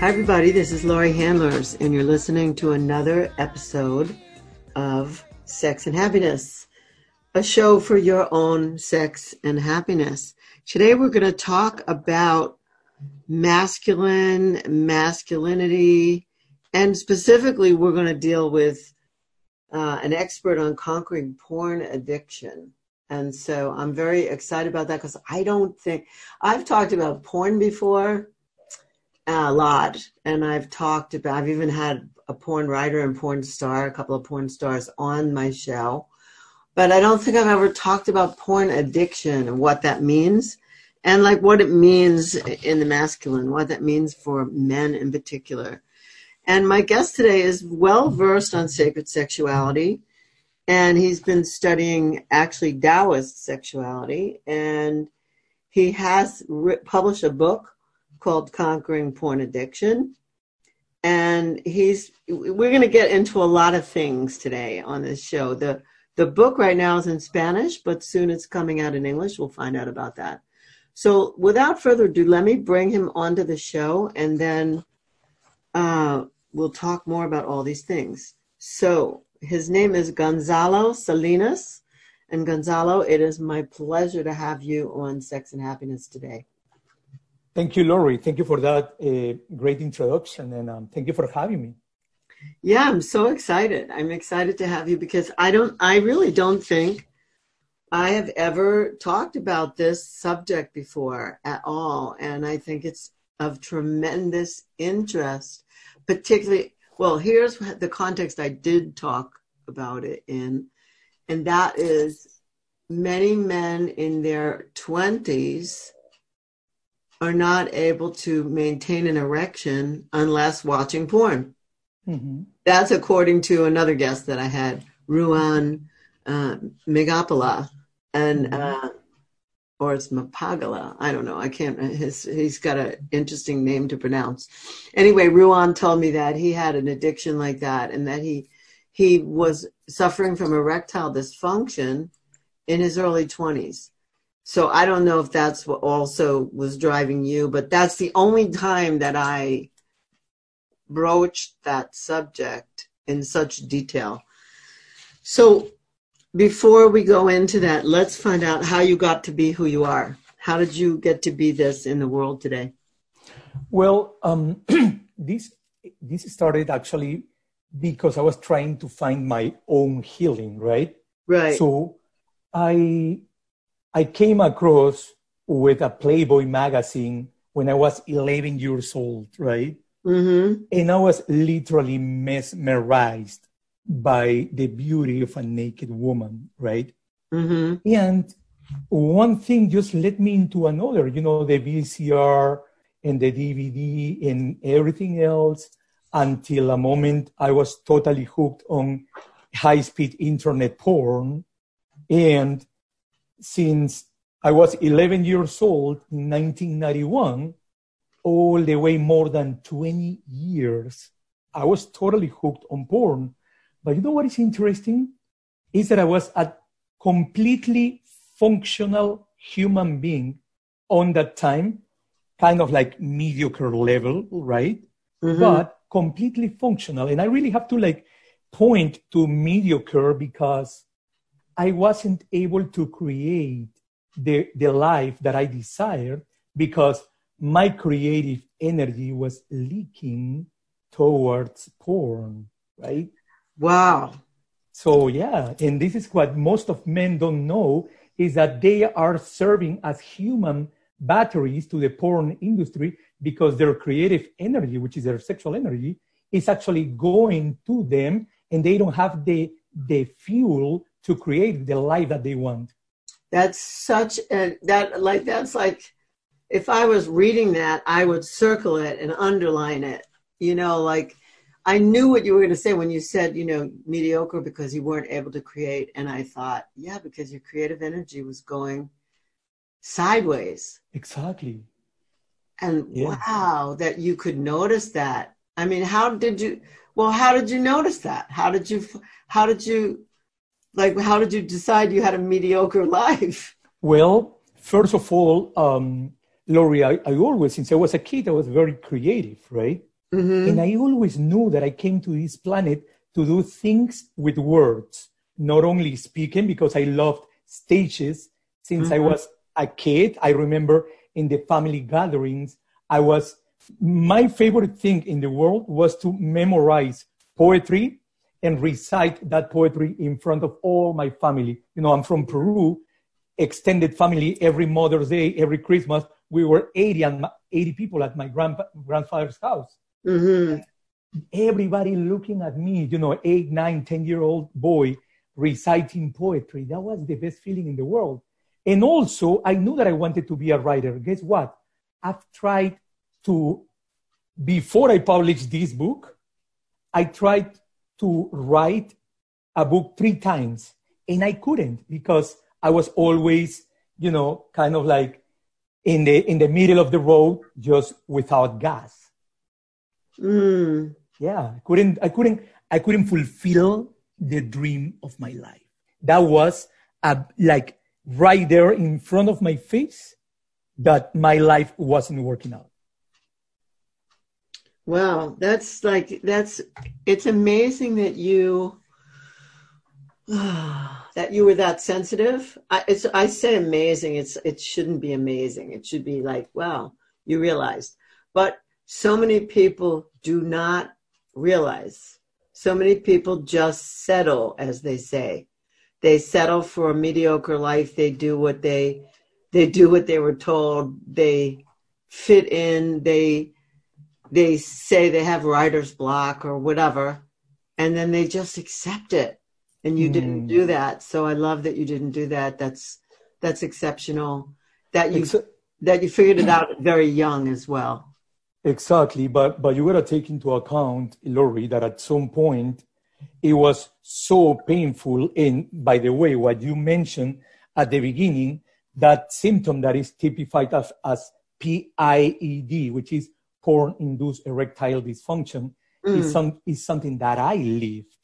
Hi, everybody. This is Laurie Handlers, and you're listening to another episode of Sex and Happiness, a show for your own sex and happiness. Today, we're going to talk about masculine, masculinity, and specifically, we're going to deal with uh, an expert on conquering porn addiction. And so I'm very excited about that because I don't think I've talked about porn before a lot. And I've talked about, I've even had a porn writer and porn star, a couple of porn stars on my show. But I don't think I've ever talked about porn addiction and what that means and like what it means in the masculine, what that means for men in particular. And my guest today is well versed on sacred sexuality. And he's been studying actually Taoist sexuality. And he has re- published a book called Conquering Porn Addiction. And he's we're going to get into a lot of things today on this show. The the book right now is in Spanish, but soon it's coming out in English. We'll find out about that. So, without further ado, let me bring him onto the show, and then uh, we'll talk more about all these things. So, his name is Gonzalo Salinas, and Gonzalo, it is my pleasure to have you on Sex and Happiness today. Thank you, Laurie. Thank you for that uh, great introduction, and um, thank you for having me. Yeah, I'm so excited. I'm excited to have you because I don't, I really don't think I have ever talked about this subject before at all, and I think it's of tremendous interest, particularly. Well, here's the context I did talk about it in, and that is many men in their 20s are not able to maintain an erection unless watching porn. Mm-hmm. That's according to another guest that I had, Ruan uh, Migapola, and mm-hmm. uh, or it's Mapagala. I don't know. I can't. His he's got an interesting name to pronounce. Anyway, Ruan told me that he had an addiction like that, and that he he was suffering from erectile dysfunction in his early twenties so I don't know if that's what also was driving you, but that's the only time that I broached that subject in such detail. So before we go into that, let's find out how you got to be who you are. How did you get to be this in the world today? Well, um, this this started actually because I was trying to find my own healing, right? Right. So I I came across with a Playboy magazine when I was 11 years old, right? Mm-hmm. And I was literally mesmerized by the beauty of a naked woman, right? Mm-hmm. And one thing just led me into another, you know, the VCR and the DVD and everything else until a moment I was totally hooked on high speed internet porn. And since I was 11 years old in 1991, all the way more than 20 years, I was totally hooked on porn. But you know what is interesting? Is that I was a completely functional human being on that time, kind of like mediocre level, right? Mm-hmm. But completely functional. And I really have to like point to mediocre because I wasn't able to create the, the life that I desired because my creative energy was leaking towards porn, right? Wow. So yeah, and this is what most of men don't know is that they are serving as human batteries to the porn industry because their creative energy, which is their sexual energy, is actually going to them and they don't have the the fuel to create the life that they want. That's such a that like that's like if I was reading that, I would circle it and underline it. You know, like I knew what you were going to say when you said, you know, mediocre because you weren't able to create. And I thought, yeah, because your creative energy was going sideways. Exactly. And yeah. wow, that you could notice that. I mean, how did you, well, how did you notice that? How did you, how did you, like, how did you decide you had a mediocre life? Well, first of all, um, Laurie, I, I always, since I was a kid, I was very creative, right? Mm-hmm. And I always knew that I came to this planet to do things with words, not only speaking, because I loved stages since mm-hmm. I was a kid. I remember in the family gatherings, I was, my favorite thing in the world was to memorize poetry and recite that poetry in front of all my family. You know, I'm from Peru, extended family every Mother's Day, every Christmas. We were 80 and 80 people at my grandpa, grandfather's house. Mm-hmm. Everybody looking at me, you know, eight, nine, ten year old boy reciting poetry. That was the best feeling in the world. And also, I knew that I wanted to be a writer. Guess what? I've tried to, before I published this book, I tried to write a book three times and I couldn't because I was always, you know, kind of like in the, in the middle of the road, just without gas. Mm. Yeah, I couldn't, I couldn't, I couldn't fulfill the dream of my life. That was a, like right there in front of my face that my life wasn't working out. Wow, that's like that's it's amazing that you that you were that sensitive. I, it's I say amazing. It's it shouldn't be amazing. It should be like wow, you realized. But so many people do not realize. So many people just settle, as they say. They settle for a mediocre life. They do what they they do what they were told. They fit in. They they say they have writer's block or whatever, and then they just accept it. And you mm. didn't do that. So I love that you didn't do that. That's that's exceptional. That you that you figured it out very young as well. Exactly, but but you gotta take into account, Laurie, that at some point it was so painful. And by the way, what you mentioned at the beginning, that symptom that is typified as, as PIED, which is porn-induced erectile dysfunction, mm. is some is something that I lived.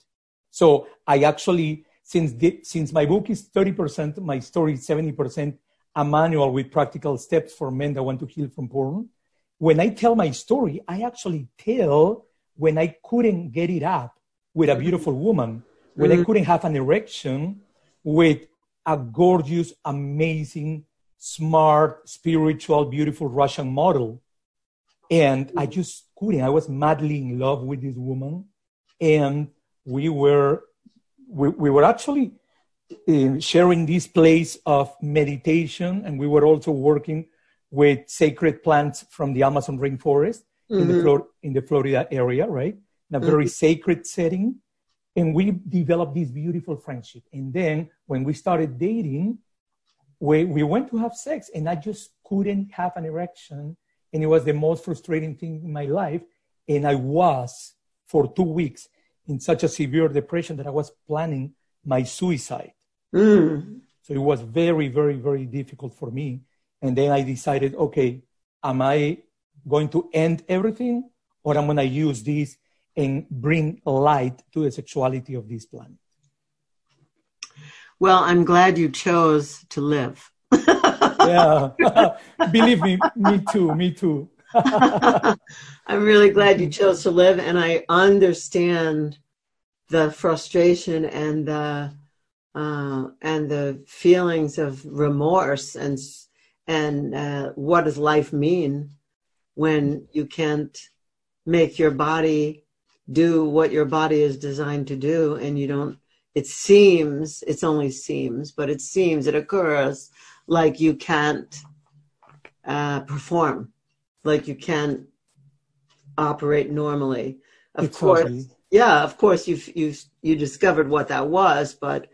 So I actually, since the, since my book is thirty percent, my story is seventy percent, a manual with practical steps for men that want to heal from porn when I tell my story, I actually tell when I couldn't get it up with a beautiful woman, when mm-hmm. I couldn't have an erection with a gorgeous, amazing, smart, spiritual, beautiful Russian model. And I just couldn't. I was madly in love with this woman. And we were, we, we were actually uh, sharing this place of meditation. And we were also working with sacred plants from the Amazon rainforest mm-hmm. in, the mm-hmm. Flor- in the Florida area, right? In a very mm-hmm. sacred setting. And we developed this beautiful friendship. And then when we started dating, we, we went to have sex and I just couldn't have an erection. And it was the most frustrating thing in my life. And I was for two weeks in such a severe depression that I was planning my suicide. Mm. So it was very, very, very difficult for me and then I decided, okay, am I going to end everything or I'm going to use this and bring light to the sexuality of this planet? Well, I'm glad you chose to live. yeah, believe me, me too, me too. I'm really glad you chose to live, and I understand the frustration and the uh, and the feelings of remorse and and uh, what does life mean when you can't make your body do what your body is designed to do and you don't it seems it's only seems but it seems it occurs like you can't uh, perform like you can't operate normally of course yeah of course you've you you discovered what that was but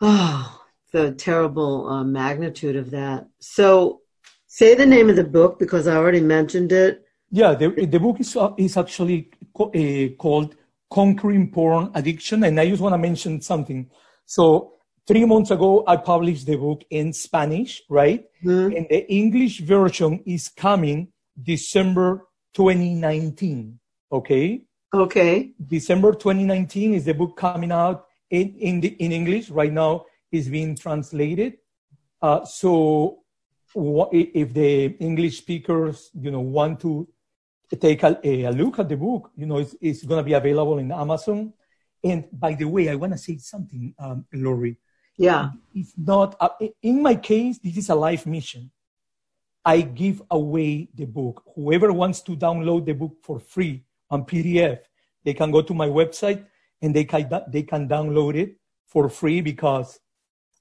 oh the terrible uh, magnitude of that. So, say the name of the book because I already mentioned it. Yeah, the, the book is, uh, is actually co- uh, called Conquering Porn Addiction. And I just want to mention something. So three months ago, I published the book in Spanish, right? Mm-hmm. And the English version is coming December 2019. Okay. Okay. December 2019 is the book coming out in, in, the, in English. Right now, is being translated. Uh, so if the English speakers, you know, want to take a, a look at the book, you know, it's, it's going to be available in Amazon. And by the way, I want to say something, um, Laurie. Yeah. It's not, uh, in my case, this is a life mission. I give away the book. Whoever wants to download the book for free on PDF, they can go to my website and they can, they can download it for free because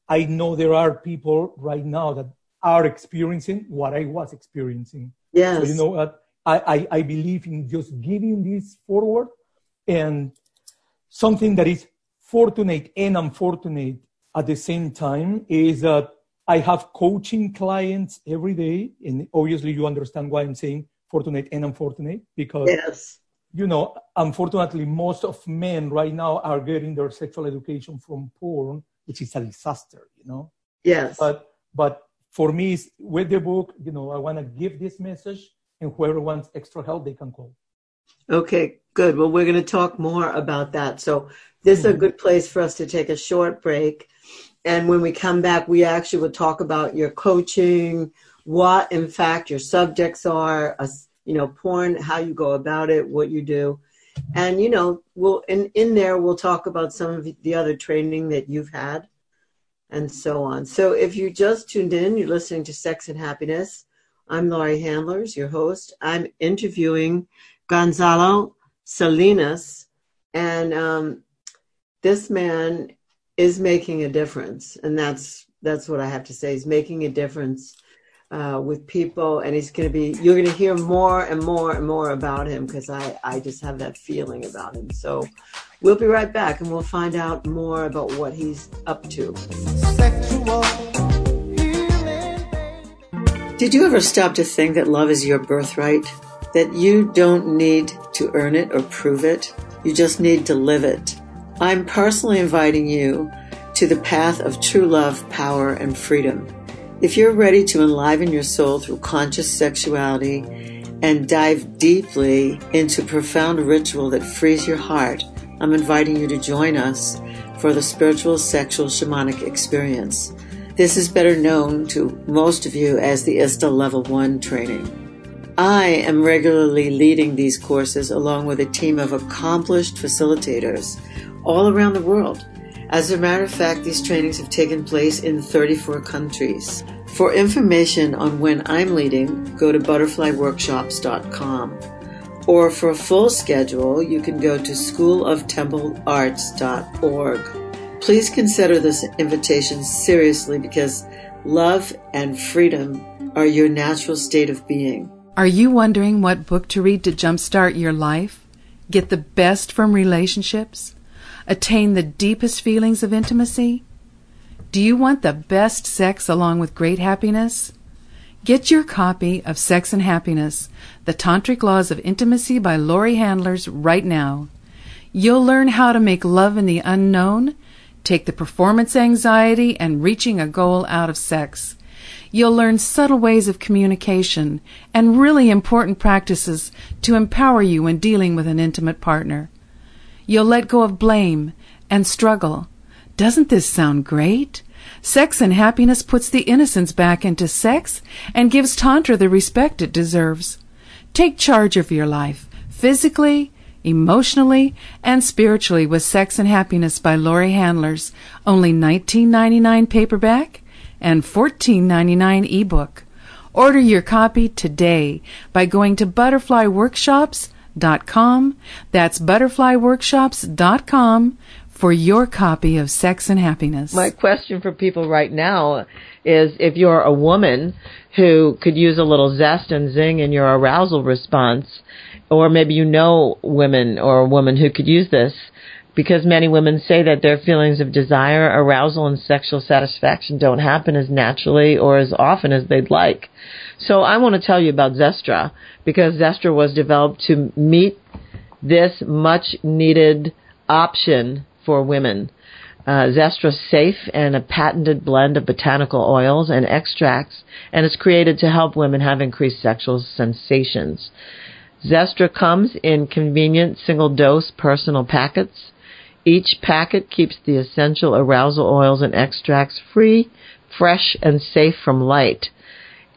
I know there are people right now that are experiencing what I was experiencing. Yes. So, you know what? I, I, I believe in just giving this forward and something that is fortunate and unfortunate at the same time is that I have coaching clients every day. And obviously you understand why I'm saying fortunate and unfortunate because, yes. you know, unfortunately most of men right now are getting their sexual education from porn, which is a disaster, you know? Yes. But, but for me, with the book, you know, I want to give this message and whoever wants extra help, they can call. Okay, good. Well, we're going to talk more about that. So this is a mm-hmm. good place for us to take a short break. And when we come back, we actually will talk about your coaching, what in fact your subjects are, you know, porn, how you go about it, what you do. And, you know, we'll, in, in there, we'll talk about some of the other training that you've had and so on. So if you just tuned in, you're listening to Sex and Happiness. I'm Laurie Handlers, your host. I'm interviewing Gonzalo Salinas, and um, this man is making a difference, and that's that's what I have to say. He's making a difference uh, with people, and he's going to be. You're going to hear more and more and more about him because I I just have that feeling about him. So we'll be right back, and we'll find out more about what he's up to. Did you ever stop to think that love is your birthright? That you don't need to earn it or prove it? You just need to live it. I'm personally inviting you to the path of true love, power, and freedom. If you're ready to enliven your soul through conscious sexuality and dive deeply into profound ritual that frees your heart, I'm inviting you to join us for the spiritual sexual shamanic experience. This is better known to most of you as the ISTA Level 1 training. I am regularly leading these courses along with a team of accomplished facilitators all around the world. As a matter of fact, these trainings have taken place in 34 countries. For information on when I'm leading, go to butterflyworkshops.com. Or for a full schedule, you can go to schooloftemplearts.org. Please consider this invitation seriously because love and freedom are your natural state of being. Are you wondering what book to read to jumpstart your life? Get the best from relationships? Attain the deepest feelings of intimacy? Do you want the best sex along with great happiness? Get your copy of Sex and Happiness, The Tantric Laws of Intimacy by Laurie Handlers right now. You'll learn how to make love in the unknown, take the performance anxiety and reaching a goal out of sex You'll learn subtle ways of communication and really important practices to empower you when dealing with an intimate partner. You'll let go of blame and struggle. Doesn't this sound great? Sex and happiness puts the innocence back into sex and gives Tantra the respect it deserves. Take charge of your life, physically, emotionally, and spiritually with Sex and Happiness by Laurie Handlers. Only $19.99 paperback and $14.99 ebook. Order your copy today by going to butterflyworkshops.com. That's butterflyworkshops.com for your copy of Sex and Happiness. My question for people right now is if you're a woman who could use a little zest and zing in your arousal response or maybe you know women or a woman who could use this because many women say that their feelings of desire, arousal, and sexual satisfaction don't happen as naturally or as often as they'd like. So I want to tell you about Zestra because Zestra was developed to meet this much needed option for women. Uh, Zestra's safe and a patented blend of botanical oils and extracts, and it's created to help women have increased sexual sensations. Zestra comes in convenient single dose personal packets. Each packet keeps the essential arousal oils and extracts free, fresh, and safe from light.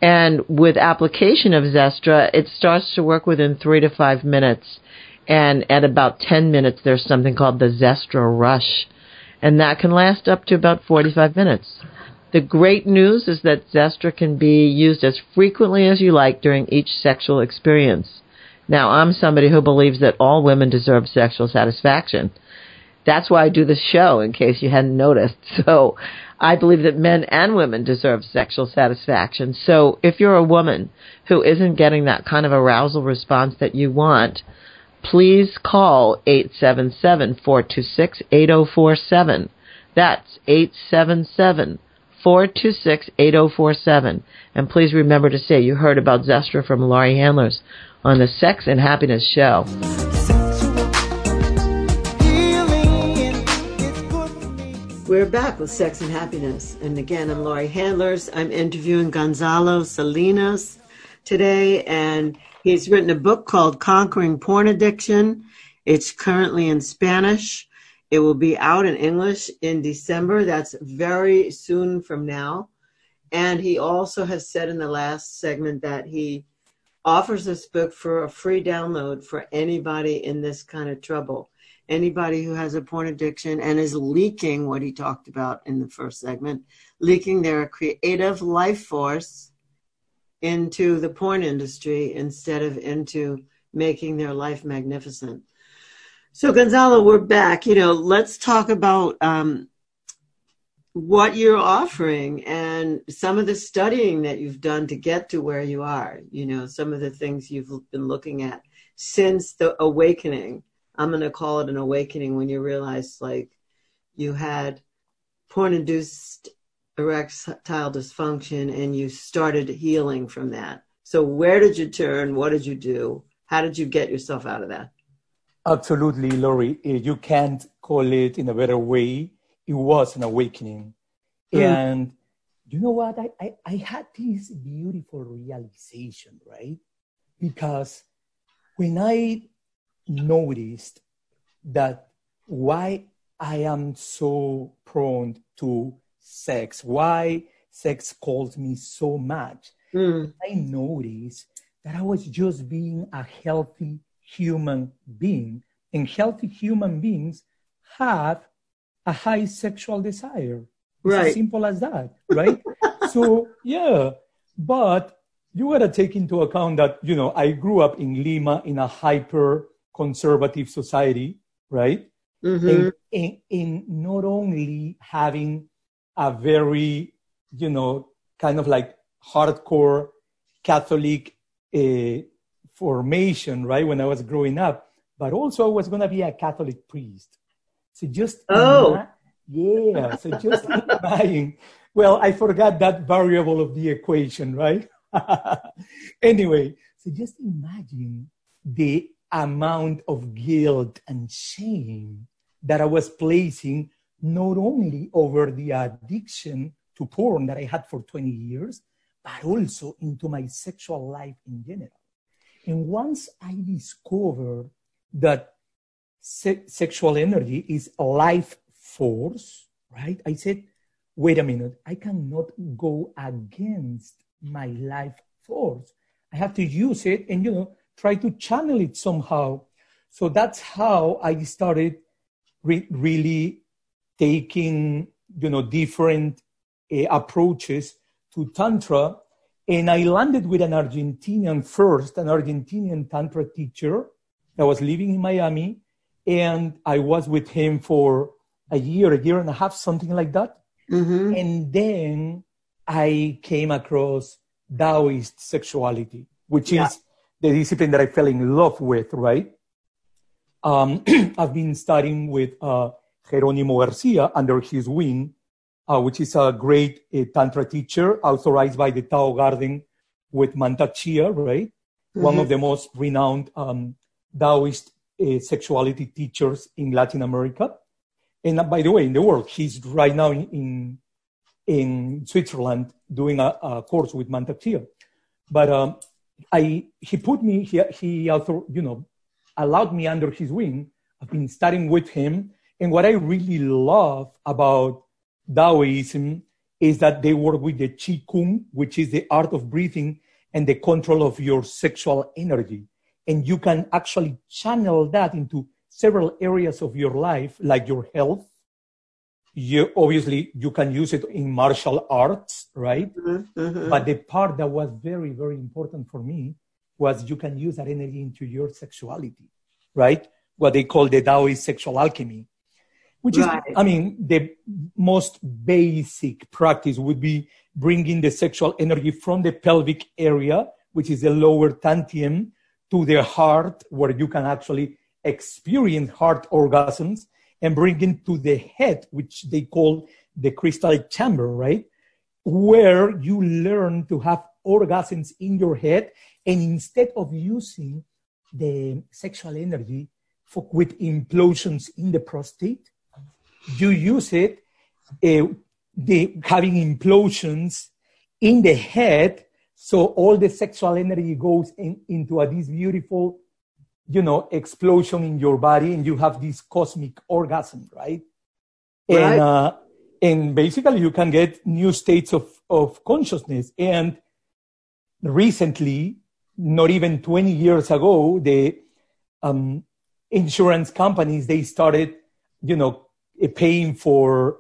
And with application of Zestra, it starts to work within three to five minutes. And at about 10 minutes, there's something called the Zestra Rush. And that can last up to about 45 minutes. The great news is that Zestra can be used as frequently as you like during each sexual experience. Now, I'm somebody who believes that all women deserve sexual satisfaction. That's why I do this show, in case you hadn't noticed. So I believe that men and women deserve sexual satisfaction. So if you're a woman who isn't getting that kind of arousal response that you want, please call 877-426-8047. That's 877 426 8047. And please remember to say you heard about Zestra from Laurie Handlers on the Sex and Happiness Show. We're back with Sex and Happiness. And again, I'm Laurie Handlers. I'm interviewing Gonzalo Salinas today, and he's written a book called Conquering Porn Addiction. It's currently in Spanish. It will be out in English in December. That's very soon from now. And he also has said in the last segment that he offers this book for a free download for anybody in this kind of trouble anybody who has a porn addiction and is leaking what he talked about in the first segment, leaking their creative life force into the porn industry instead of into making their life magnificent. So, Gonzalo, we're back. You know, let's talk about um, what you're offering and some of the studying that you've done to get to where you are. You know, some of the things you've been looking at since the awakening I'm going to call it an awakening when you realize like you had porn induced erectile dysfunction and you started healing from that. So where did you turn? What did you do? How did you get yourself out of that? Absolutely, Laurie. Eh, you can't call it in a better way. It was an awakening. Mm. And you know what? I, I, I had this beautiful realization, right? Because when I noticed that why I am so prone to sex, why sex calls me so much. Mm. I noticed that I was just being a healthy human being, and healthy human beings have a high sexual desire. It's right. as simple as that, right? so, yeah, but you got to take into account that, you know, I grew up in Lima in a hyper conservative society, right? Mm-hmm. In, in, in not only having a very, you know, kind of like hardcore Catholic uh, formation, right? When I was growing up, but also I was going to be a Catholic priest. So just, oh, ima- yeah. So just imagine. Well, I forgot that variable of the equation, right? anyway, so just imagine the amount of guilt and shame that I was placing not only over the addiction to porn that I had for 20 years, but also into my sexual life in general. And once I discovered that se- sexual energy is a life force, right? I said, wait a minute, I cannot go against my life force. I have to use it and, you know, try to channel it somehow. So that's how I started re- really taking, you know, different uh, approaches to Tantra. And I landed with an Argentinian first, an Argentinian Tantra teacher that was living in Miami. And I was with him for a year, a year and a half, something like that. Mm-hmm. And then I came across Taoist sexuality, which yeah. is the discipline that I fell in love with, right? Um, I've been studying with uh, Jeronimo Garcia under his wing, uh, which is a great uh, Tantra teacher authorized by the Tao Garden with Mantak Chia, right? Mm-hmm. One of the most renowned um, Taoist uh, sexuality teachers in Latin America. And uh, by the way, in the world, he's right now in, in, in Switzerland doing a, a, course with Mantak Chia. But um, I, he put me, he, he also, you know, allowed me under his wing. I've been studying with him. And what I really love about Taoism is that they work with the Qi Kung, which is the art of breathing and the control of your sexual energy. And you can actually channel that into several areas of your life, like your health. You obviously you can use it in martial arts, right? Mm-hmm, mm-hmm. But the part that was very, very important for me was you can use that energy into your sexuality, right? What they call the Taoist sexual alchemy which right. is, I mean, the most basic practice would be bringing the sexual energy from the pelvic area, which is the lower dantian, to the heart, where you can actually experience heart orgasms, and bring it to the head, which they call the crystal chamber, right? Where you learn to have orgasms in your head, and instead of using the sexual energy for, with implosions in the prostate, you use it uh, the, having implosions in the head so all the sexual energy goes in, into a, this beautiful you know explosion in your body and you have this cosmic orgasm right, right. and uh, and basically you can get new states of of consciousness and recently not even 20 years ago the um, insurance companies they started you know paying for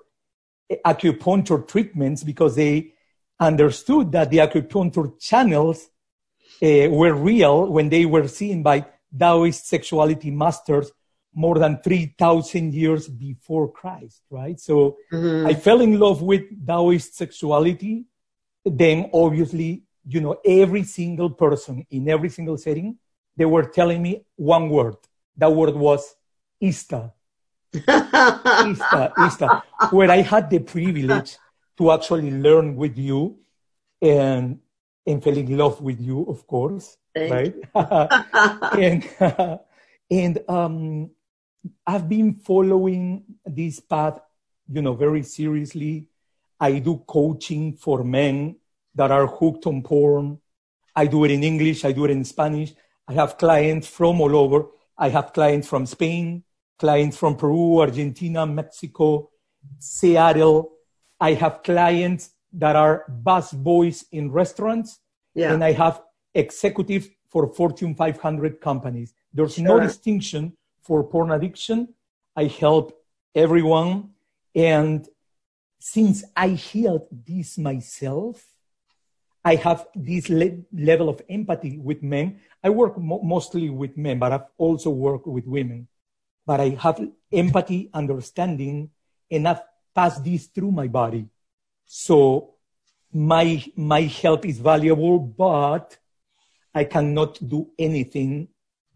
acupuncture treatments because they understood that the acupuncture channels uh, were real when they were seen by Taoist sexuality masters more than 3,000 years before Christ, right? So mm-hmm. I fell in love with Taoist sexuality. Then obviously, you know, every single person in every single setting, they were telling me one word. That word was Ista, Ista, Ista, where I had the privilege to actually learn with you and and fell in love with you, of course, right? and and um, I've been following this path, you know, very seriously. I do coaching for men that are hooked on porn. I do it in English. I do it in Spanish. I have clients from all over. I have clients from Spain, clients from Peru, Argentina, Mexico, Seattle. I have clients that are bus boys in restaurants, yeah. and I have executives for Fortune 500 companies. There's sure. no distinction for porn addiction. I help everyone. And since I healed this myself, I have this le- level of empathy with men. I work mo- mostly with men, but I've also worked with women but I have empathy, understanding, and I've passed this through my body. So my, my help is valuable, but I cannot do anything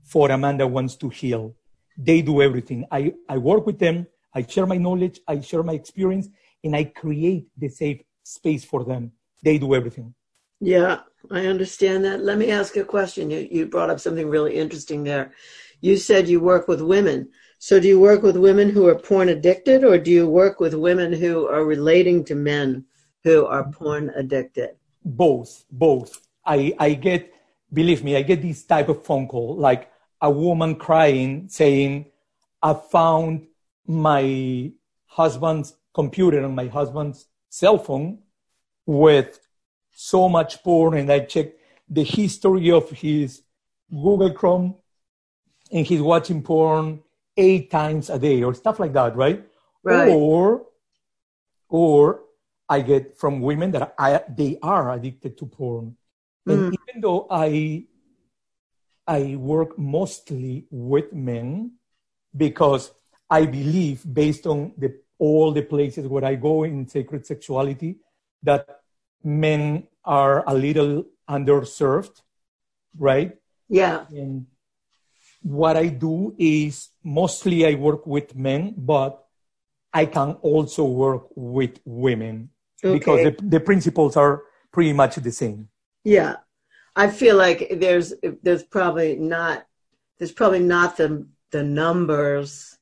for Amanda wants to heal. They do everything. I, I work with them. I share my knowledge. I share my experience and I create the safe space for them. They do everything. Yeah, I understand that. Let me ask a question. You, you brought up something really interesting there. You said you work with women. So do you work with women who are porn addicted or do you work with women who are relating to men who are porn addicted? Both, both. I, I get, believe me, I get this type of phone call, like a woman crying saying, I found my husband's computer and my husband's cell phone with so much porn and I checked the history of his Google Chrome and he's watching porn eight times a day or stuff like that, right? Right. Or, or I get from women that I, they are addicted to porn. And mm. even though I, I work mostly with men because I believe based on the, all the places where I go in sacred sexuality that men are a little underserved, right? Yeah. And what I do is mostly I work with men, but I can also work with women okay. because the, the principles are pretty much the same. Yeah. I feel like there's there's probably not there's probably not the the numbers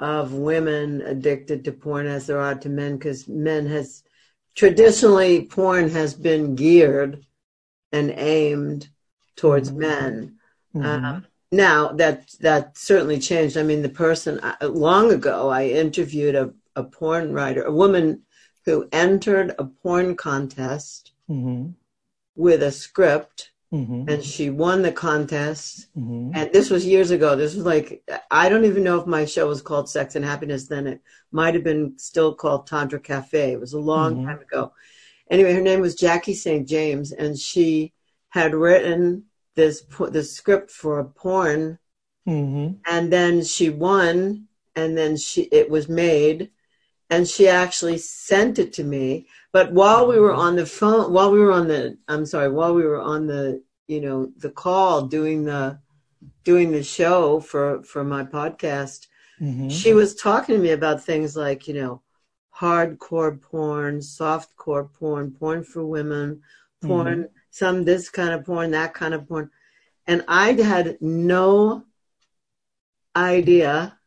of women addicted to porn as there are to men because men has traditionally porn has been geared and aimed towards mm-hmm. men. Mm-hmm. Um, now that that certainly changed. I mean, the person uh, long ago I interviewed a, a porn writer, a woman who entered a porn contest mm-hmm. With a script Mm-hmm. and she won the contest. Mm-hmm. And this was years ago. This was like I don't even know if my show was called Sex and Happiness then. It might have been still called Tantra Cafe. It was a long mm-hmm. time ago. Anyway, her name was Jacky St. James, and she had written this this script for a porn, mm-hmm. and then she won, and then she it was made, and she actually sent it to me. But while we were on the phone, while we were on the, I'm sorry, while we were on the, you know, the call doing the, doing the show for for my podcast, mm-hmm. she was talking to me about things like, you know, hardcore porn, softcore porn, porn for women, porn, mm-hmm. some this kind of porn, that kind of porn, and I had no idea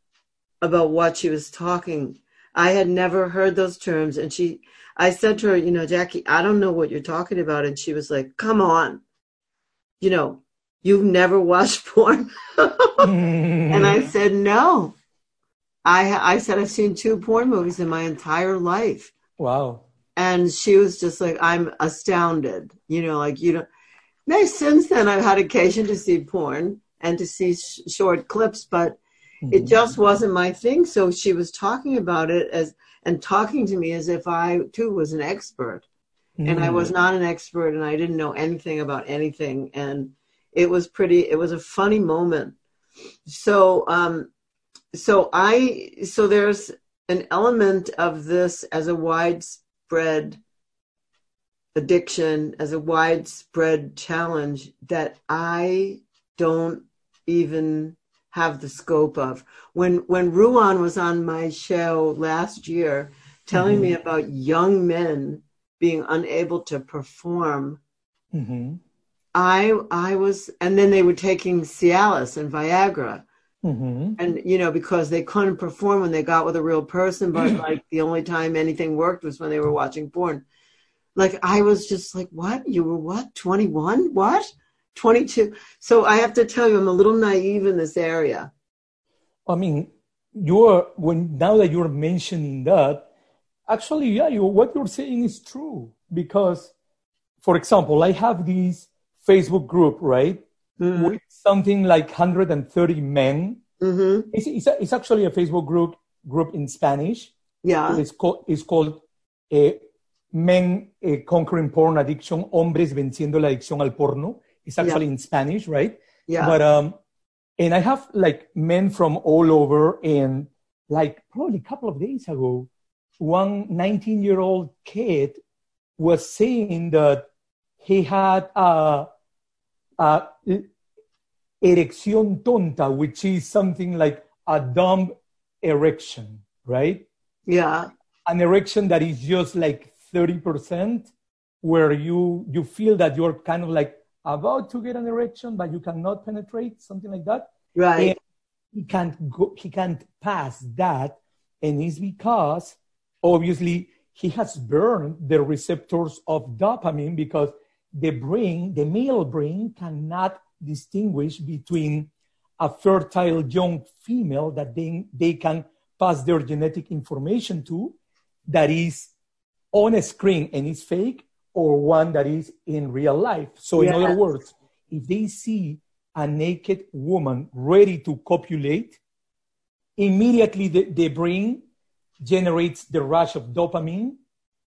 about what she was talking I had never heard those terms. And she, I said to her, you know, Jacky, I don't know what you're talking about. And she was like, come on. You know, you've never watched porn. and I said, no. I, I said, I've seen two porn movies in my entire life. Wow. And she was just like, I'm astounded. You know, like, you know, now since then I've had occasion to see porn and to see sh- short clips, but it mm-hmm. just wasn't my thing. So she was talking about it as and talking to me as if I too was an expert. Mm-hmm. And I was mm-hmm. not an expert and I didn't know anything about anything. And it was pretty it was a funny moment. So um so I so there's an element of this as a widespread addiction, as a widespread challenge that I don't even have the scope of. When when Ruan was on my show last year, telling mm-hmm. me about young men being unable to perform, mm-hmm. I I was, and then they were taking Cialis and Viagra. Mm-hmm. And you know because they couldn't perform when they got with a real person, but like the only time anything worked was when they were watching porn. Like I was just like, "What? You were what? Twenty one? What?" 22. So I have to tell you, I'm a little naive in this area. I mean, you're when now that you're mentioning that, actually, yeah, you, what you're saying is true because, for example, I have this Facebook group, right, mm-hmm. with something like 130 men. Mm-hmm. It's, it's, a, it's, actually a Facebook group group in Spanish. Yeah, it's called it's called uh, Men uh, Conquering Porn Addiction, Hombres Venciendo la Adicción al Porno. It's actually yeah. in Spanish, right? Yeah. But um, and I have like men from all over, and like probably a couple of days ago, one 19 year old kid was saying that he had a, a erección tonta, which is something like a dumb erection, right? Yeah. An erection that is just like 30%, where you you feel that you're kind of like about to get an erection, but you cannot penetrate, something like that. Right. And he can't go, he can't pass that. And it's because obviously he has burned the receptors of dopamine because the brain, the male brain cannot distinguish between a fertile young female that they, they can pass their genetic information to that is on a screen and is fake or one that is in real life. So, in other words, if they see a naked woman ready to copulate, immediately the, the brain generates the rush of dopamine.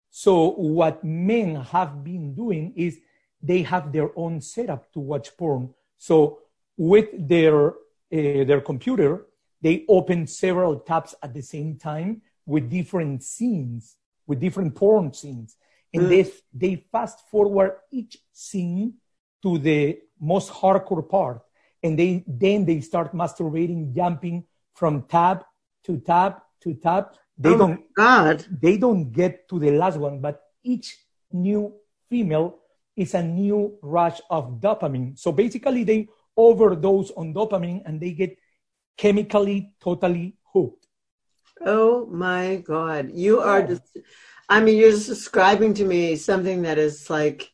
So, what men have been doing is they have their own setup to watch porn. So, with their uh, their computer, they open several tabs at the same time with different scenes, with different porn scenes and mm. they, they fast forward each scene to the most hardcore part and they then they start masturbating jumping from tab to tab to tab they oh don't God. they don't get to the last one but each new female is a new rush of dopamine so basically they overdose on dopamine and they get chemically totally hooked Oh my God. You are just, I mean, you're just describing to me something that is like,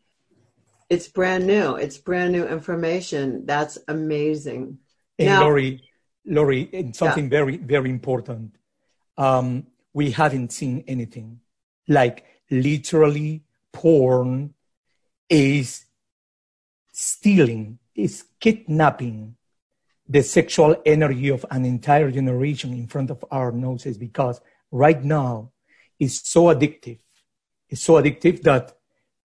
it's brand new. It's brand new information. That's amazing. And Now- Laurie, Laurie, and something very, very important. Um, we haven't seen anything like literally porn is stealing, is kidnapping the sexual energy of an entire generation in front of our noses because right now it's so addictive. It's so addictive that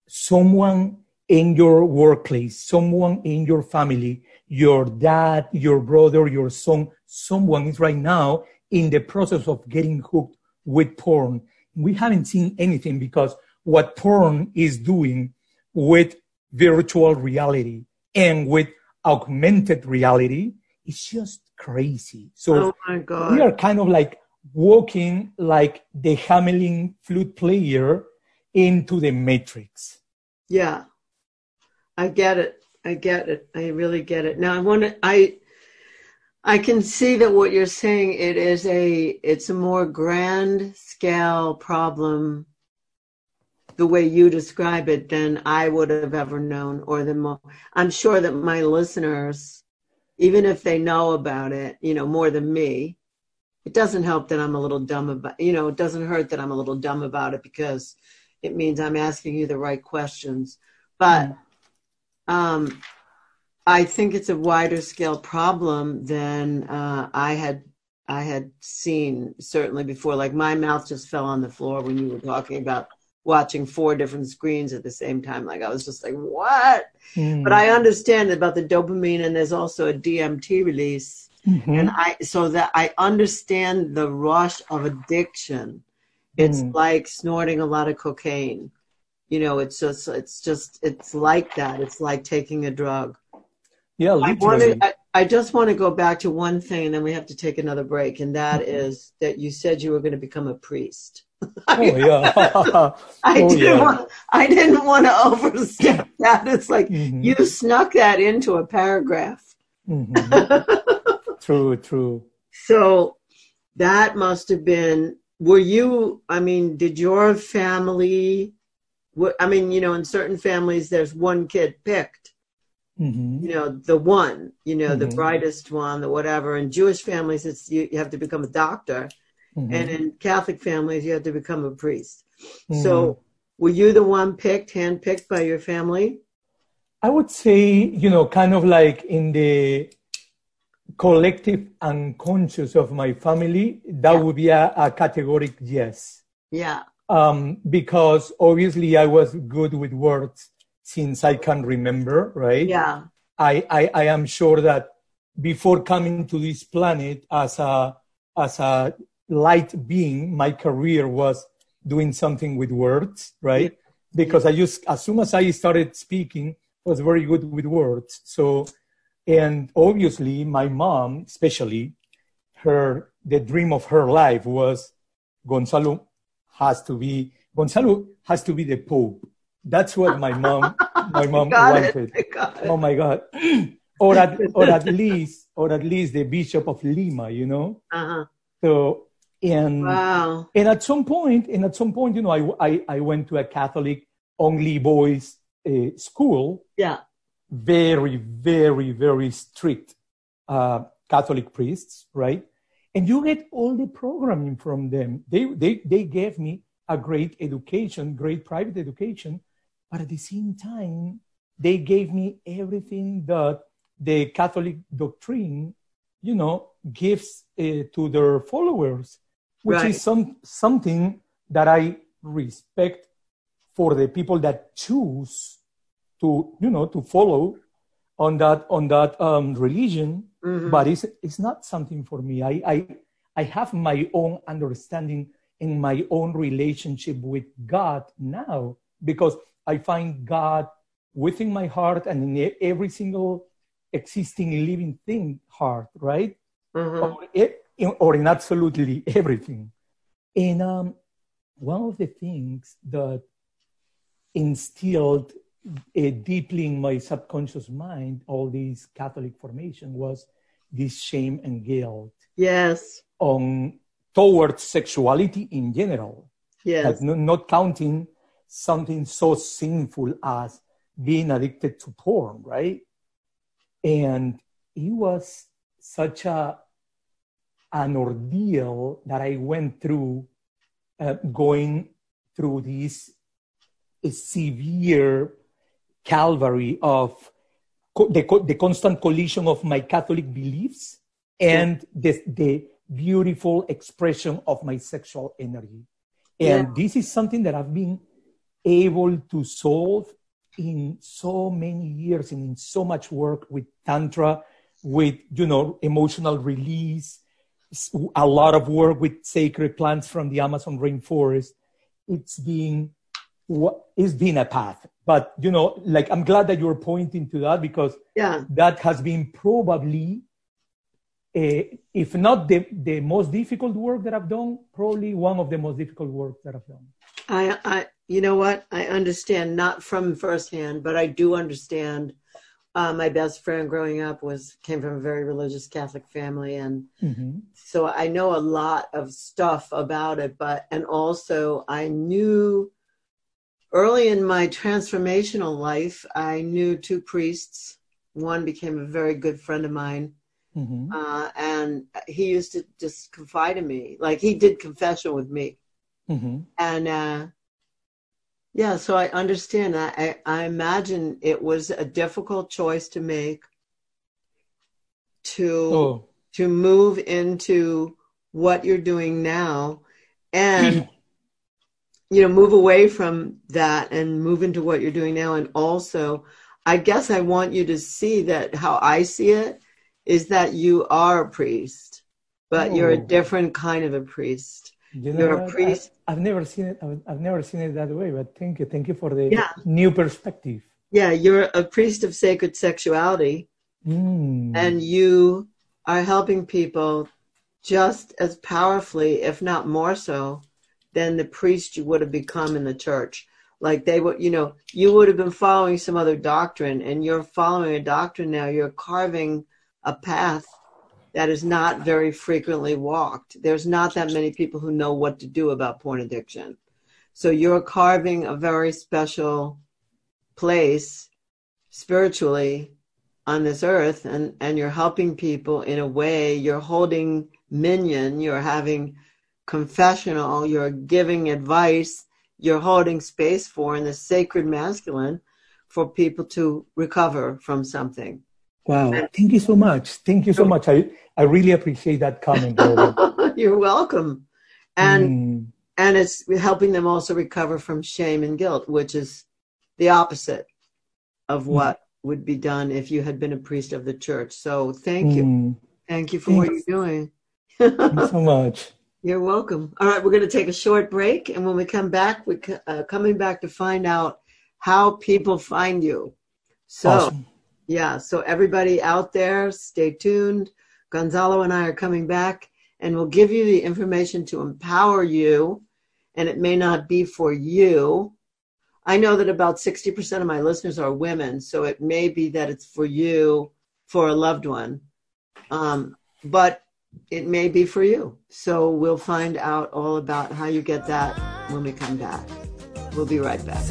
someone in your workplace, someone in your family, your dad, your brother, your son, someone is right now in the process of getting hooked with porn. We haven't seen anything because what porn is doing with virtual reality and with augmented reality is just crazy. So Oh my we are kind of like walking like the Hamelin flute player into the matrix. Yeah. I get it. I get it. I really get it. Now I want to, I, I can see that what you're saying, it is a, it's a more grand scale problem the way you describe it than I would have ever known or the mo I'm sure that my listeners, even if they know about it, you know, more than me, it doesn't help that I'm a little dumb about, you know, it doesn't hurt that I'm a little dumb about it because it means I'm asking you the right questions. But um, I think it's a wider scale problem than uh, I had I had seen certainly before. Like my mouth just fell on the floor when you were talking about watching four different screens at the same time. Like I was just like, what? Mm. But I understand about the dopamine, and there's also a DMT release, Mhm. and I so that I understand the rush of addiction. It's Mm. like snorting a lot of cocaine. You know, it's just it's just it's like that. It's like taking a drug. yeah, I literally. want to. I, I just want to go back to one thing, and then we have to take another break. And that Mm-hmm. is that you said you were going to become a priest. oh yeah. I Oh, didn't yeah. want. I didn't want to overstep that. It's like Mhm. you snuck that into a paragraph. Mhm. True, true. So that must have been. Were you? I mean, did your family? I mean, you know, in certain families, there's one kid picked. Mhm. you know the one you know the Mhm. brightest one the whatever in jewish families it's you, you have to become a doctor Mhm. and in catholic families you have to become a priest Mhm. so were you the one picked handpicked by your family I would say, you know, kind of like in the collective unconscious of my family, that Yeah. would be a, a categoric yes. yeah Um, because obviously I was good with words since I can remember, right? yeah I, I, I am sure that before coming to this planet as a, as a light being, my career was doing something with words, right? Because I just, as soon as I started speaking, was very good with words. So, and obviously my mom, especially her, the dream of her life was Gonzalo has to be, Gonzalo has to be the Pope. That's what my mom, my mom wanted. it I got it Oh my God. or at or at least or at least the Bishop of Lima, you know? uh-huh So and wow and at some point, and at some point, you know, I I, I went to a Catholic only boys uh, school, yeah very, very, very strict uh, Catholic priests, right? And you get all the programming from them. They they they gave me a great education, great private education, but at the same time, they gave me everything that the Catholic doctrine, you know, gives uh, to their followers, which Right. is some something that I respect for the people that choose to, you know, to follow on that on that um, religion, Mhm. but it's it's not something for me. I I I have my own understanding in my own relationship with God now because I find God within my heart and in every single existing living thing heart, right? Mm-hmm. Or, in, or in absolutely everything. And um, one of the things that instilled uh, deeply in my subconscious mind all this Catholic formation was this shame and guilt. Yes. On towards sexuality in general. Yes. Like no, not counting something so sinful as being addicted to porn, right? And it was such a an ordeal that I went through, uh, going through this severe calvary of co- the, co- the constant collision of my Catholic beliefs and the, the beautiful expression of my sexual energy. And yeah. this is something that I've been able to solve in so many years and in so much work with Tantra, with, you know, emotional release, a lot of work with sacred plants from the Amazon rainforest. It's been, it's been a path. But, you know, like, I'm glad that you're pointing to that because yeah. that has been probably uh, if not the, the most difficult work that I've done, probably one of the most difficult work that I've done. I, I, you know what? I understand not from firsthand, but I do understand. Uh, my best friend growing up was came from a very religious Catholic family, and mm-hmm. so I know a lot of stuff about it. But and also I knew early in my transformational life, I knew two priests. One became a very good friend of mine Mm-hmm. Uh, and he used to just confide in me. Like he did confession with me. Mm-hmm. And uh, yeah, so I understand that. I, I imagine it was a difficult choice to make to oh. to move into what you're doing now and you know move away from that and move into what you're doing now and also i guess i want you to see that how i see it is that you are a priest, but oh. you're a oh. different kind of a priest. You know you're a priest. I, have never seen it. I've never seen it that way. But thank you, thank you for the yeah. new perspective. Yeah, you're a priest of sacred sexuality, mm. and you are helping people just as powerfully, if not more so, than the priest you would have become in the church. Like they would, you know, you would have been following some other doctrine, and you're following a doctrine now. You're carving a path that is not very frequently walked. There's not that many people who know what to do about porn addiction. So you're carving a very special place spiritually on this earth and, and you're helping people in a way. You're holding minyan, you're having confessional, you're giving advice, you're holding space for in the sacred masculine for people to recover from something. Wow. Thank you so much. Thank you so much. I, I really appreciate that comment. You're welcome. And mm. and it's helping them also recover from shame and guilt, which is the opposite of hmm. what mm. would be done if you had been a priest of the church. So thank you. Mm. Thank you for Thanks. what you're doing. Thank you so much. You're welcome. All right, we're going to take a short break, and when we come back, we're uh, coming back to find out how people find you. So. Awesome yeah, so everybody out there, stay tuned. Gonzalo and I are coming back and we'll give you the information to empower you, and it may not be for you. I know that about 60% of my listeners are women, so it may be that it's for you, for a loved one. Um, but it may be for you. So we'll find out all about how you get that when we come back. We'll be right back.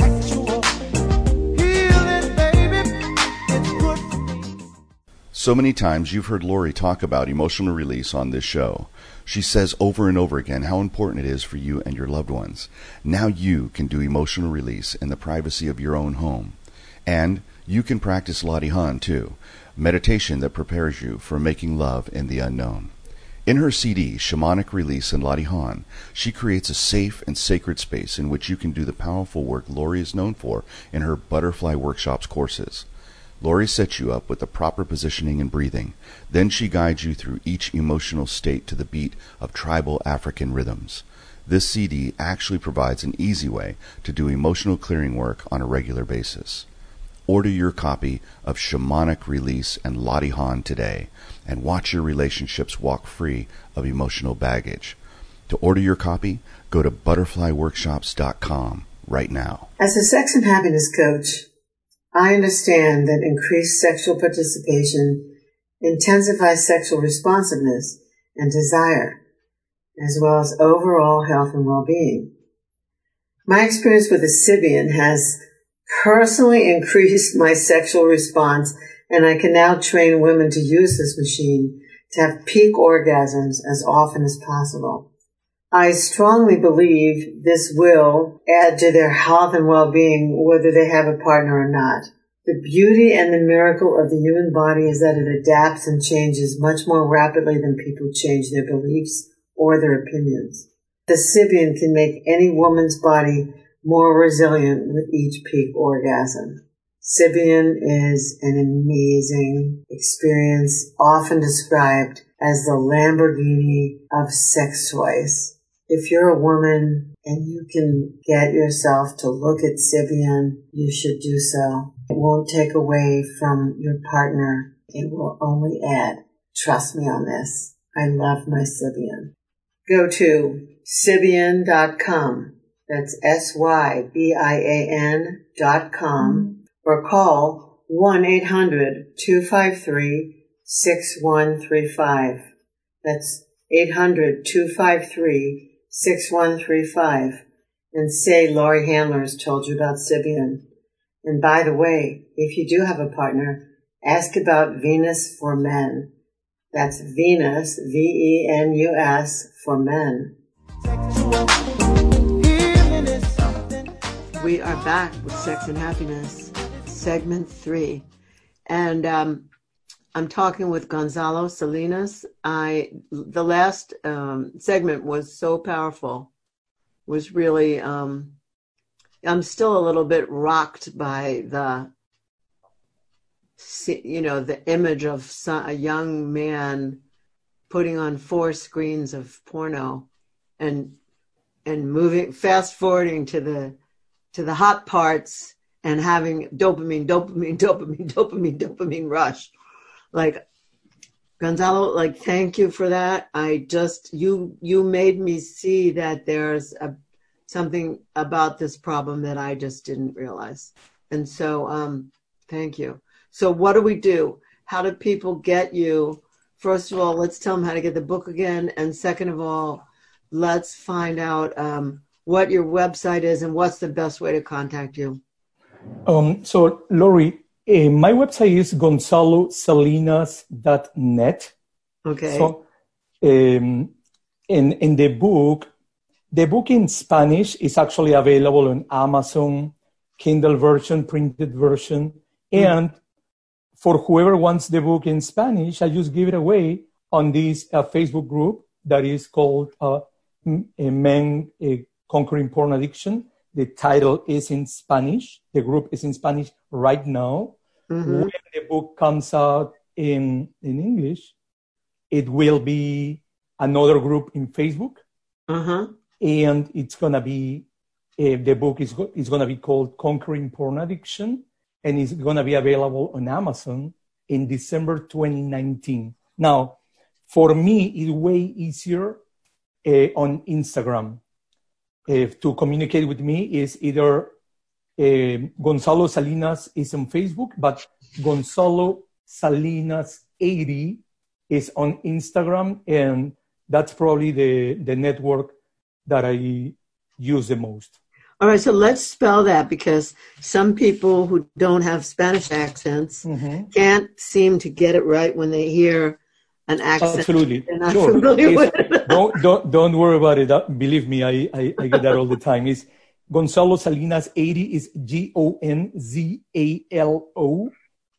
So many times you've heard Laurie talk about emotional release on this show. She says over and over again how important it is for you and your loved ones. Now you can do emotional release in the privacy of your own home. And you can practice Latihan too, meditation that prepares you for making love in the unknown. In her CD, Shamanic Release and Latihan, she creates a safe and sacred space in which you can do the powerful work Laurie is known for in her Butterfly Workshops courses. Laurie sets you up with the proper positioning and breathing. Then she guides you through each emotional state to the beat of tribal African rhythms. This CD actually provides an easy way to do emotional clearing work on a regular basis. Order your copy of Shamanic Release and Latihan today and watch your relationships walk free of emotional baggage. To order your copy, go to butterflyworkshops.com right now. As a sex and happiness coach, I understand that increased sexual participation intensifies sexual responsiveness and desire, as well as overall health and well-being. My experience with the Sybian has personally increased my sexual response and I can now train women to use this machine to have peak orgasms as often as possible. I strongly believe this will add to their health and well-being whether they have a partner or not. The beauty and the miracle of the human body is that it adapts and changes much more rapidly than people change their beliefs or their opinions. The Sybian can make any woman's body more resilient with each peak orgasm. Sybian is an amazing experience, often described as the Lamborghini of sex toys. If you're a woman and you can get yourself to look at Sybian, you should do so. It won't take away from your partner. It will only add. Trust me on this. I love my Sybian. Go to Sybian.com. That's S-Y-B-I-A-N dot com or call 1-800-253-6135. That's 800-253-6135 and say Laurie Handlers told you about Sybian. And by the way, if you do have a partner, ask about Venus for Men. That's Venus, V-E-N-U-S, for men. We are back with Sex and Happiness, segment three. And um, I'm talking with Gonzalo Salinas. I the last um, segment was so powerful, was really um, I'm still a little bit rocked by the you know the image of a young man putting on four screens of porno and and moving fast forwarding to the to the hot parts and having dopamine dopamine dopamine dopamine dopamine rush like gonzalo like thank you for that i just you you made me see that there's a something about this problem that I just didn't realize. And so, um, thank you. So, what do we do? How do people get you? First of all, let's tell them how to get the book again. And second of all, let's find out um, what your website is and what's the best way to contact you. Um, so, Laurie, uh, my website is gonzalosalinas.net. Okay. So, um, in, in the book, the book in Spanish is actually available on Amazon, Kindle version, printed version. Mm-hmm. And for whoever wants the book in Spanish, I just give it away on this uh, Facebook group that is called uh, Men uh, Conquering Porn Addiction. The title is in Spanish. The group is in Spanish right now. Mm-hmm. When the book comes out in, in English, it will be another group in Facebook. Uh-huh and it's gonna be uh, the book is go- is gonna be called Conquering Porn Addiction, and it's gonna be available on Amazon in December 2019. Now, for me, it's way easier uh, on Instagram. If to communicate with me is either uh, Gonzalo Salinas is on Facebook, but Gonzalo Salinas 80 is on Instagram, and that's probably the the network that I use the most. All right, so let's spell that because some people who don't have Spanish accents mm-hmm. can't seem to get it right when they hear an accent. Absolutely, sure. don't, don't don't worry about it. Uh, believe me, I, I, I get that all the time. It's Gonzalo Salinas eighty is G O N Z A L O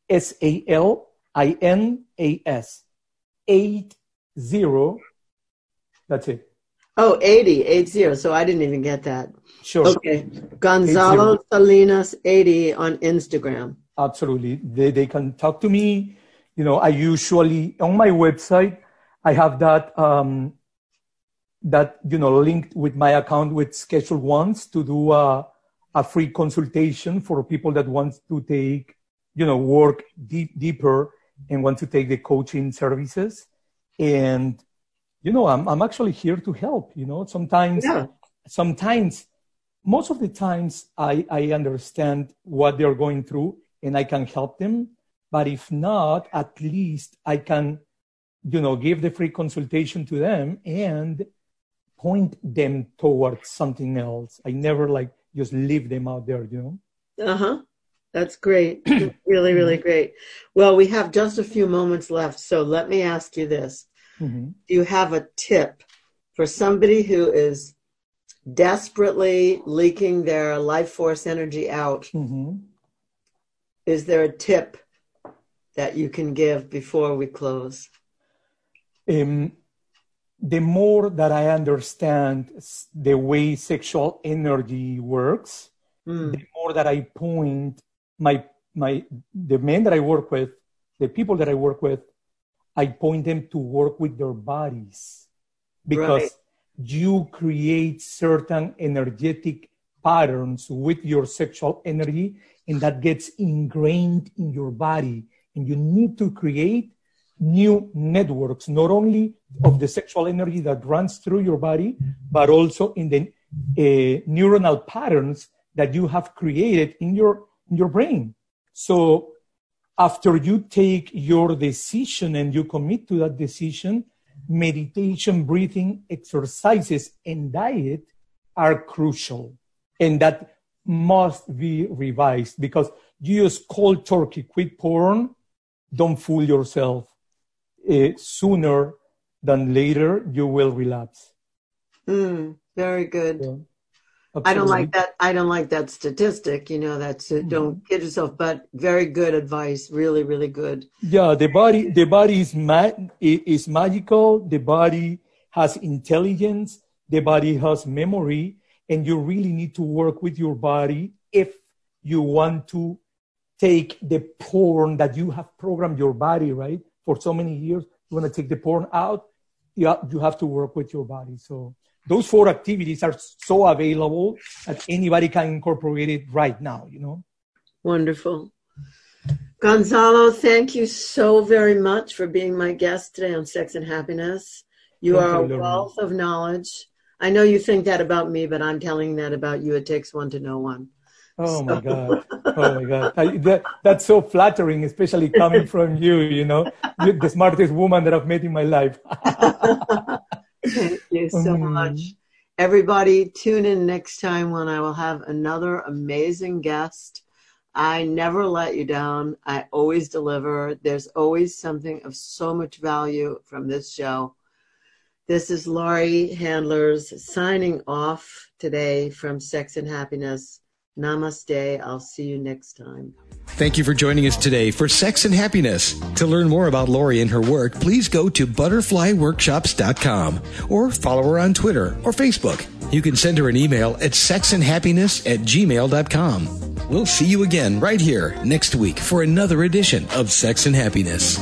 S A L I N A S eight zero. That's it. Oh, 80, 80. So I didn't even get that. Sure. Okay. Gonzalo 80. Salinas 80 on Instagram. Absolutely. They, they can talk to me. You know, I usually, on my website, I have that, um, that, you know, linked with my account with Schedule Ones to do a, a free consultation for people that want to take you know, work deep, deeper and want to take the coaching services. And, you know, I'm, I'm actually here to help, you know, sometimes, yeah. sometimes, most of the times I, I understand what they're going through and I can help them. But if not, at least I can, you know, give the free consultation to them and point them towards something else. I never like just leave them out there, you know? Uh huh. That's great. really, really great. Well, we have just a few moments left. So let me ask you this mm-hmm. Do you have a tip for somebody who is desperately leaking their life force energy out? Mm-hmm. Is there a tip that you can give before we close? Um, the more that I understand the way sexual energy works, mm. the more that I point my my the men that I work with, the people that I work with, I point them to work with their bodies because right. you create certain energetic patterns with your sexual energy and that gets ingrained in your body and you need to create new networks not only of the sexual energy that runs through your body but also in the uh, neuronal patterns that you have created in your in your brain. So after you take your decision and you commit to that decision, meditation, breathing, exercises, and diet are crucial. And that must be revised because you use cold turkey, quit porn. Don't fool yourself. Uh, sooner than later, you will relapse. Mm, very good. Yeah. I don't like that. I don't like that statistic. You know, that's mm-hmm. don't kid yourself. But very good advice. Really, really good. Yeah, the body, the body is ma- is magical. The body has intelligence. The body has memory, and you really need to work with your body if you want to take the porn that you have programmed your body right for so many years. You want to take the porn out. You you have to work with your body. So those four activities are so available that anybody can incorporate it right now, you know? Wonderful. Gonzalo, thank you so very much for being my guest today on Sex and Happiness. You thank are you, a wealth of knowledge. I know you think that about me, but I'm telling that about you. It takes one to know one. Oh so. my God. Oh my God. I, that, that's so flattering, especially coming from you, you know, You're the smartest woman that I've met in my life. Thank you so mm. much. Everybody, tune in next time when I will have another amazing guest. I never let you down. I always deliver. There's always something of so much value from this show. This is Laurie Handlers signing off today from Sex and Happiness. Namaste. I'll see you next time. Thank you for joining us today for Sex and Happiness. To learn more about Laurie and her work, please go to butterflyworkshops.com or follow her on Twitter or Facebook. You can send her an email at sexandhappiness at gmail.com. We'll see you again right here next week for another edition of Sex and Happiness.